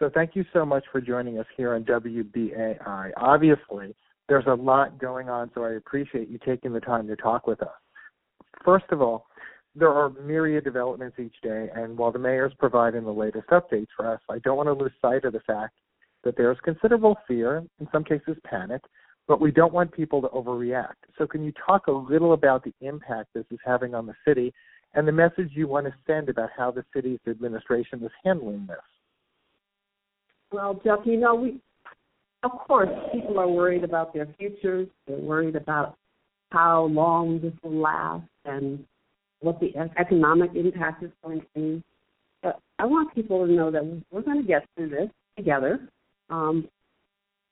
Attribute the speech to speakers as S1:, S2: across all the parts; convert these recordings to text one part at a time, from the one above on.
S1: So thank you so much for joining us here on WBAI. Obviously, there's a lot going on, so I appreciate you taking the time to talk with us. First of all, there are myriad developments each day, and while the mayor is providing the latest updates for us, I don't want to lose sight of the fact that there's considerable fear, in some cases panic, but we don't want people to overreact. So, can you talk a little about the impact this is having on the city and the message you want to send about how the city's administration is handling this?
S2: Well, Jeff, you know, we, of course, people are worried about their futures. They're worried about how long this will last and what the economic impact is going to be. But I want people to know that we're going to get through this together. Um,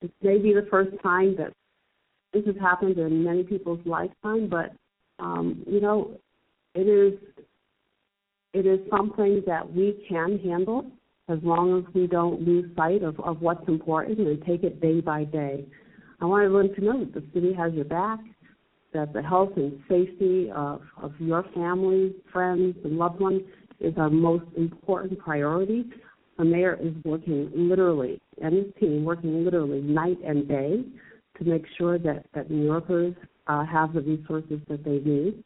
S2: it may be the first time that this has happened in many people's lifetime, but um, you know, it is it is something that we can handle as long as we don't lose sight of, of what's important and take it day by day. I want everyone to know that the city has your back, that the health and safety of, of your family, friends, and loved ones is our most important priority. The mayor is working literally, and his team working literally night and day to make sure that, that New Yorkers uh, have the resources that they need.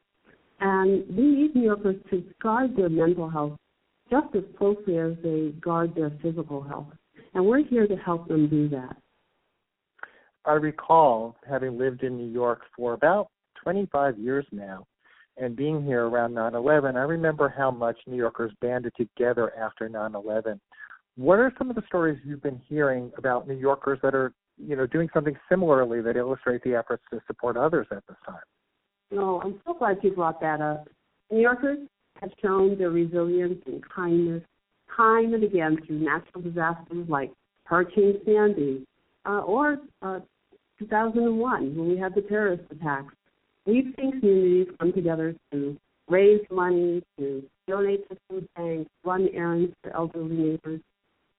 S2: And we need New Yorkers to guard their mental health just as closely as they guard their physical health. And we're here to help them do that.
S1: I recall having lived in New York for about 25 years now and being here around 9 11. I remember how much New Yorkers banded together after 9 11. What are some of the stories you've been hearing about New Yorkers that are, you know, doing something similarly that illustrate the efforts to support others at this time?
S2: No, I'm so glad you brought that up. New Yorkers have shown their resilience and kindness time and again through natural disasters like Hurricane Sandy uh, or uh, 2001 when we had the terrorist attacks. We've seen communities come together to raise money, to donate to food banks, run errands for elderly neighbors,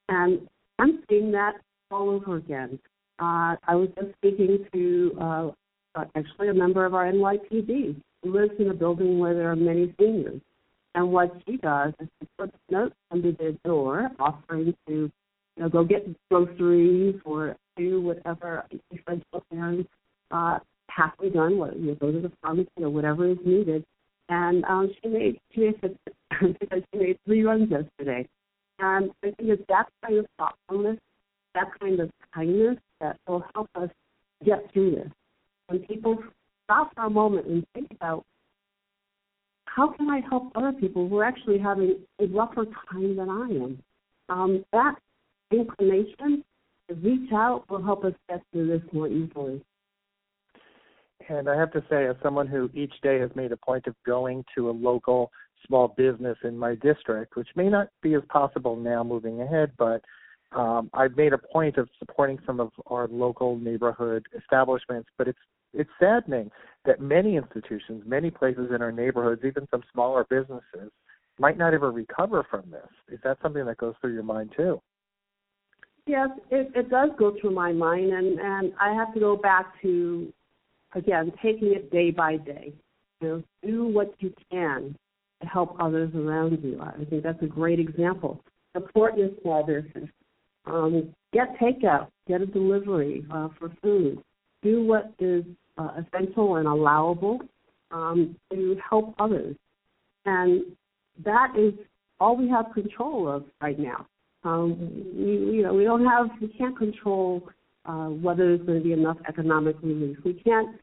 S2: and I'm seeing that all over again. Uh, I was just speaking to uh, uh, actually a member of our NYPD who lives in a building where there are many seniors. And what she does is she puts notes under their door offering to you know, go get groceries or do whatever essential errands uh, have to be done, what, you know, go to the pharmacy or whatever is needed. And um, she made she made because she made three runs yesterday. And I think it's that kind of thoughtfulness, that kind of kindness that will help us get through this. When people stop for a moment and think about how can I help other people who are actually having a rougher time than I am? Um, that inclination to reach out will help us get through this more easily.
S1: And I have to say, as someone who each day has made a point of going to a local small business in my district, which may not be as possible now moving ahead, but um, I've made a point of supporting some of our local neighborhood establishments. But it's it's saddening that many institutions, many places in our neighborhoods, even some smaller businesses, might not ever recover from this. Is that something that goes through your mind too?
S2: Yes, it, it does go through my mind, and and I have to go back to again taking it day by day. You know, do what you can to help others around you. I think that's a great example. Support your small business. Um, get takeout. Get a delivery uh, for food. Do what is uh, essential and allowable um, to help others. And that is all we have control of right now. Um, we, you know, we don't have, we can't control uh, whether there's going to be enough economic relief. We can't,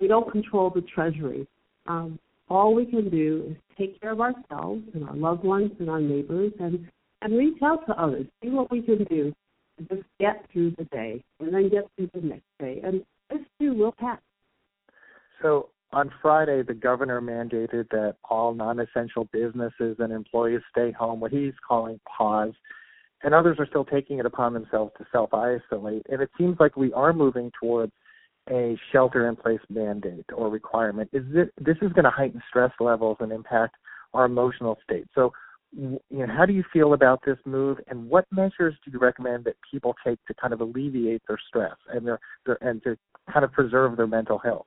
S2: we don't control the treasury. Um, all we can do is take care of ourselves and our loved ones and our neighbors, and and reach out to others. See what we can do to just get through the day, and then get through the next day, and this too will pass.
S1: So on Friday, the governor mandated that all non essential businesses and employees stay home, what he's calling pause. And others are still taking it upon themselves to self isolate. And it seems like we are moving towards a shelter in place mandate or requirement. Is it, this is going to heighten stress levels and impact our emotional state. So, you know, how do you feel about this move, and what measures do you recommend that people take to kind of alleviate their stress and their, their and to kind of preserve their mental health?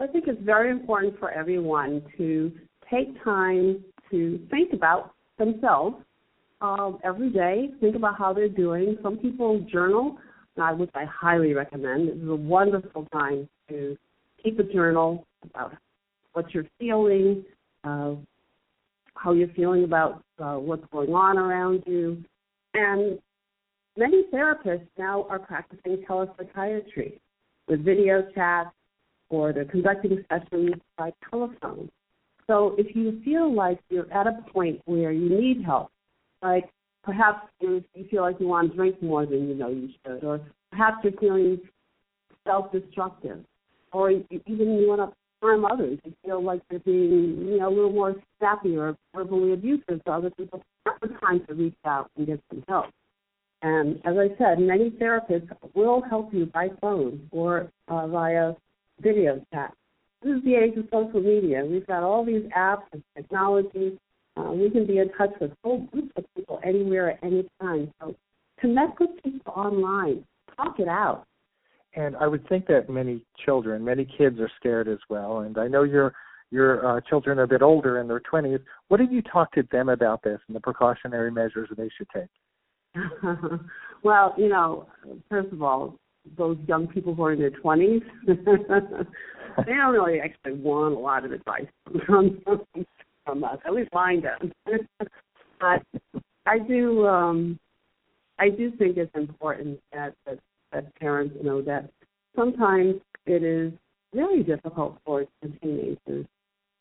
S2: I think it's very important for everyone to take time to think about themselves um, every day. Think about how they're doing. Some people journal, which I highly recommend. This is a wonderful time to keep a journal about what you're feeling, uh, how you're feeling about uh, what's going on around you. And many therapists now are practicing telepsychiatry with video chat or they're conducting sessions by telephone. So if you feel like you're at a point where you need help, like perhaps you feel like you want to drink more than you know you should, or perhaps you're feeling self-destructive, or even you want to harm others, you feel like you're being, you know, a little more snappy or verbally abusive to other people, that's the time to reach out and get some help. And as I said, many therapists will help you by phone or uh, via video chat. This is the age of social media. We've got all these apps and technology. Uh, we can be in touch with whole groups of people anywhere at any time. So connect with people online. Talk it out.
S1: And I would think that many children, many kids are scared as well. And I know your your uh, children are a bit older in their 20s. What have you talked to them about this and the precautionary measures they should take?
S2: well, you know, first of all, those young people who are in their 20s, they don't really actually want a lot of advice from, from us. At least mine does. but I do, um, I do think it's important that, that that parents know that sometimes it is really difficult for teenagers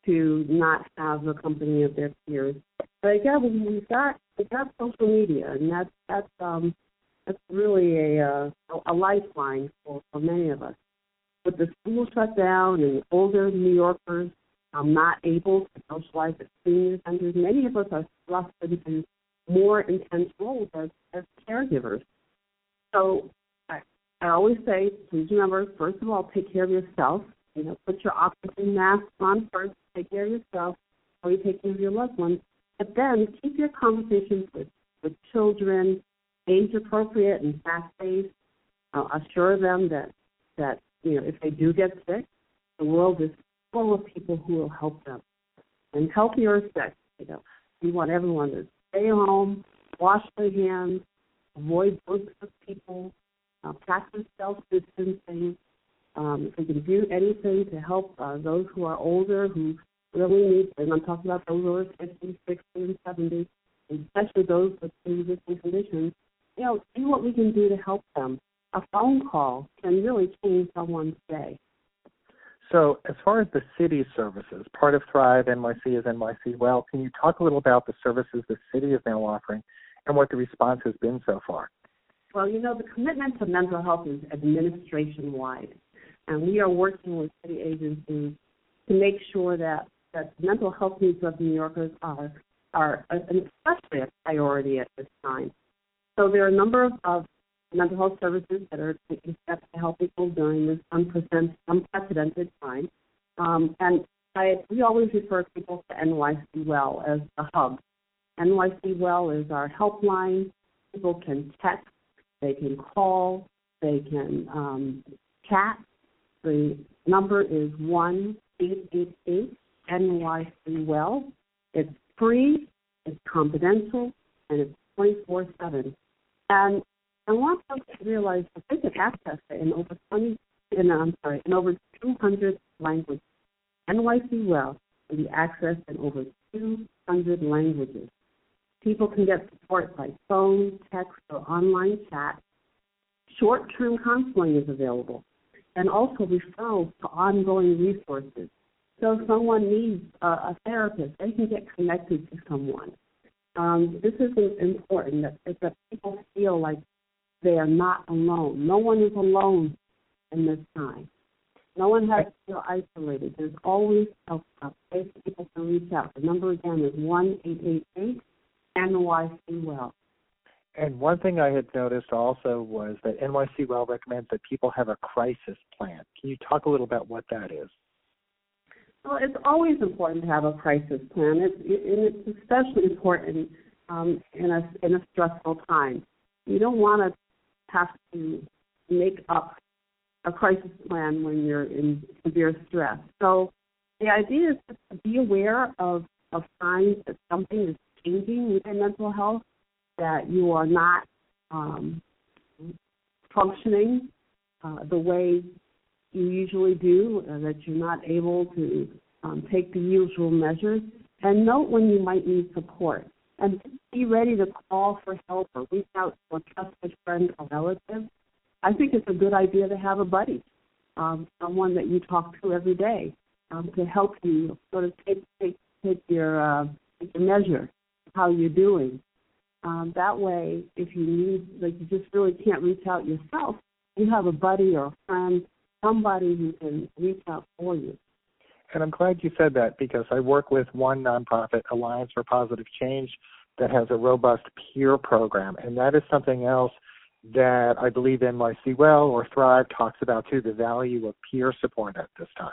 S2: to not have the company of their peers. But again, we've got we've got social media, and that's that's um that's really a uh, a lifeline for, for many of us. With the school shut down and older New Yorkers um, not able to socialize at senior centers, many of us are thrust into more intense roles as, as caregivers. So I, I always say, please remember, first of all, take care of yourself. You know, put your oxygen mask on first. Take care of yourself before you take care of your loved ones. But then keep your conversations with with children, age appropriate and fact based. Uh, assure them that that you know if they do get sick, the world is full of people who will help them. And healthy or sick, you know, we want everyone to stay home, wash their hands, avoid groups of people, uh, practice self distancing. Um, if we can do anything to help uh, those who are older who really need, and I'm talking about those who are 50, 60, and 70, especially those with pre-existing conditions, you know, see what we can do to help them. A phone call can really change someone's day.
S1: So, as far as the city services, part of Thrive NYC is NYC Well. Can you talk a little about the services the city is now offering and what the response has been so far?
S2: Well, you know, the commitment to mental health is administration wide, and we are working with city agencies to make sure that that mental health needs of New Yorkers are are especially a priority at this time. So there are a number of, of mental health services that are taking steps to help people during this unprecedented, time. Um, and I, we always refer people to NYC Well as the hub. NYC Well is our helpline. People can text, they can call, they can um, chat. The number is one eight eight eight NYC Well. It's free, it's confidential, and it's 24 7. And I want folks to realize that they can access it in over 20, in, I'm sorry, in over 200 languages. NYC Well can be accessed in over 200 languages. People can get support by phone, text, or online chat. Short term counseling is available, and also referrals to ongoing resources. So if someone needs a, a therapist, they can get connected to someone. Um, this is important that, that people feel like they are not alone. No one is alone in this time. No one has to feel isolated. There's always a, a place people can reach out. The number again is one eight eight eight NYC Well.
S1: And one thing I had noticed also was that NYC Well recommends that people have a crisis plan. Can you talk a little about what that is?
S2: Well, it's always important to have a crisis plan, it's, and it's especially important um, in a in a stressful time. You don't want to have to make up a crisis plan when you're in severe stress. So the idea is to be aware of of signs that something is changing with your mental health. that you are not um, functioning uh, the way you usually do, uh, that you're not able to um, take the usual measures, and note when you might need support. And be ready to call for help or reach out to a trusted friend or relative. I think it's a good idea to have a buddy, um, someone that you talk to every day, um, to help you sort of take take take your uh, take your measure how you're doing. Um, that way, if you need, like, you just really can't reach out yourself, you have a buddy or a friend, somebody who can reach out for you.
S1: And I'm glad you said that because I work with one nonprofit, Alliance for Positive Change, that has a robust peer program. And that is something else that I believe NYC Well or Thrive talks about too the value of peer support at this time.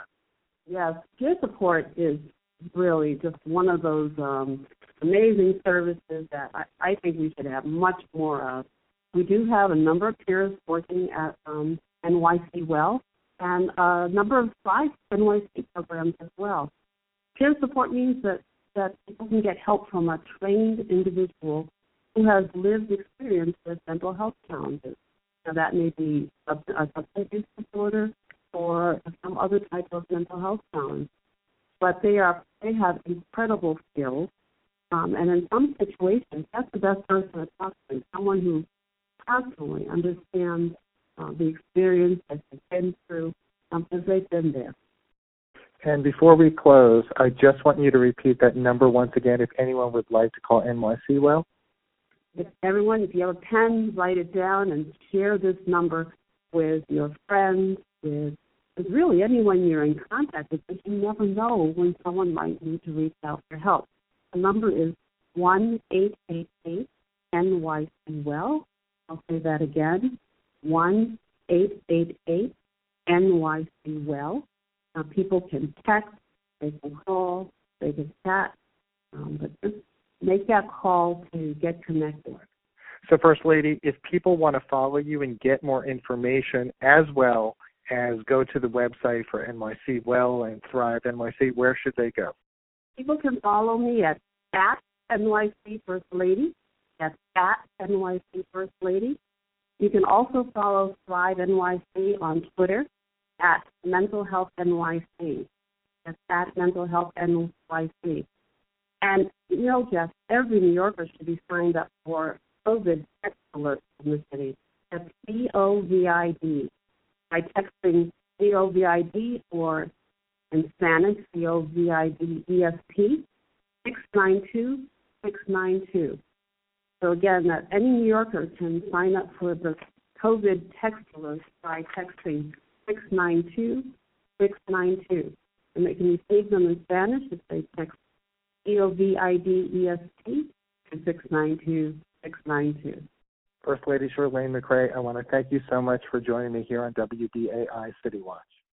S2: Yes, peer support is really just one of those um, amazing services that I, I think we should have much more of. We do have a number of peers working at um, NYC Well and a number of Thrive NYC programs as well. Peer support means that, that people can get help from a trained individual who has lived experience with mental health challenges. Now that may be a, a substance use disorder or some other type of mental health challenge. But they are they have incredible skills, um, and in some situations, that's the best person to talk to. Someone who personally understands uh, the experience that they've been through, um, because they've been there.
S1: And before we close, I just want you to repeat that number once again if anyone would like to call NYC Well.
S2: If everyone, if you have a pen, write it down and share this number with your friends, with, with really anyone you're in contact with, because you never know when someone might need to reach out for help. The number is one eight eight eight NYC Well. I'll say that again, one eight eight eight NYC Well. Uh, people can text, they can call, they can chat, um, but just make that call to get connected.
S1: So, First Lady, if people want to follow you and get more information as well as go to the website for NYC Well and Thrive NYC, where should they go?
S2: People can follow me at, at NYC First Lady. That's at NYC First Lady. You can also follow Thrive NYC on Twitter at Mental Health NYC. That's at Mental Health NYC. And you know, Jeff, every New Yorker should be signed up for COVID text alerts in the city. That's COVID by texting COVID or in Spanish COVID six nine two six nine two. So again, that any New Yorker can sign up for the COVID text alerts by texting 692 692. And they can receive them in Spanish if they text C-O-V-I-D-E-S-P to 692 692.
S1: First Lady Chirlane McCray, I want to thank you so much for joining me here on WBAI City Watch.